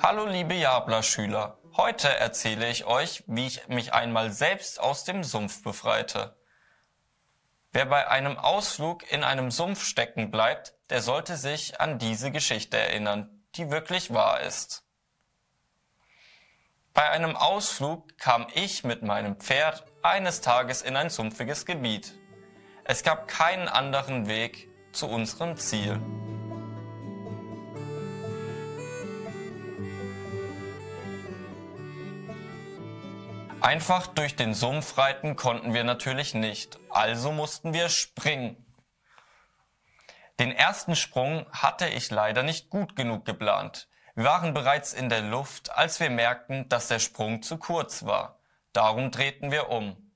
Hallo liebe Jabla-Schüler, heute erzähle ich euch, wie ich mich einmal selbst aus dem Sumpf befreite. Wer bei einem Ausflug in einem Sumpf stecken bleibt, der sollte sich an diese Geschichte erinnern, die wirklich wahr ist. Bei einem Ausflug kam ich mit meinem Pferd eines Tages in ein sumpfiges Gebiet. Es gab keinen anderen Weg zu unserem Ziel. Einfach durch den Sumpf reiten konnten wir natürlich nicht, also mussten wir springen. Den ersten Sprung hatte ich leider nicht gut genug geplant. Wir waren bereits in der Luft, als wir merkten, dass der Sprung zu kurz war. Darum drehten wir um.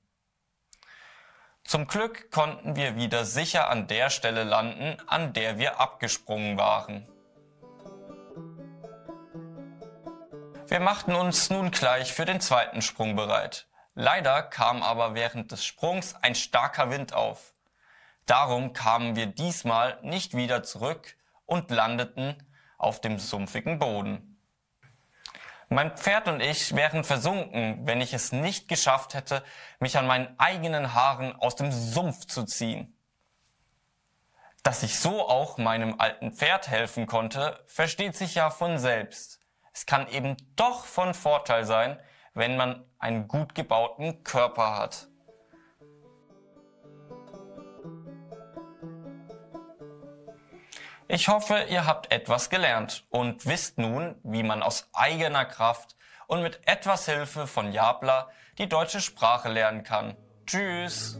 Zum Glück konnten wir wieder sicher an der Stelle landen, an der wir abgesprungen waren. Wir machten uns nun gleich für den zweiten Sprung bereit. Leider kam aber während des Sprungs ein starker Wind auf. Darum kamen wir diesmal nicht wieder zurück und landeten auf dem sumpfigen Boden. Mein Pferd und ich wären versunken, wenn ich es nicht geschafft hätte, mich an meinen eigenen Haaren aus dem Sumpf zu ziehen. Dass ich so auch meinem alten Pferd helfen konnte, versteht sich ja von selbst. Es kann eben doch von Vorteil sein, wenn man einen gut gebauten Körper hat. Ich hoffe, ihr habt etwas gelernt und wisst nun, wie man aus eigener Kraft und mit etwas Hilfe von Jabla die deutsche Sprache lernen kann. Tschüss!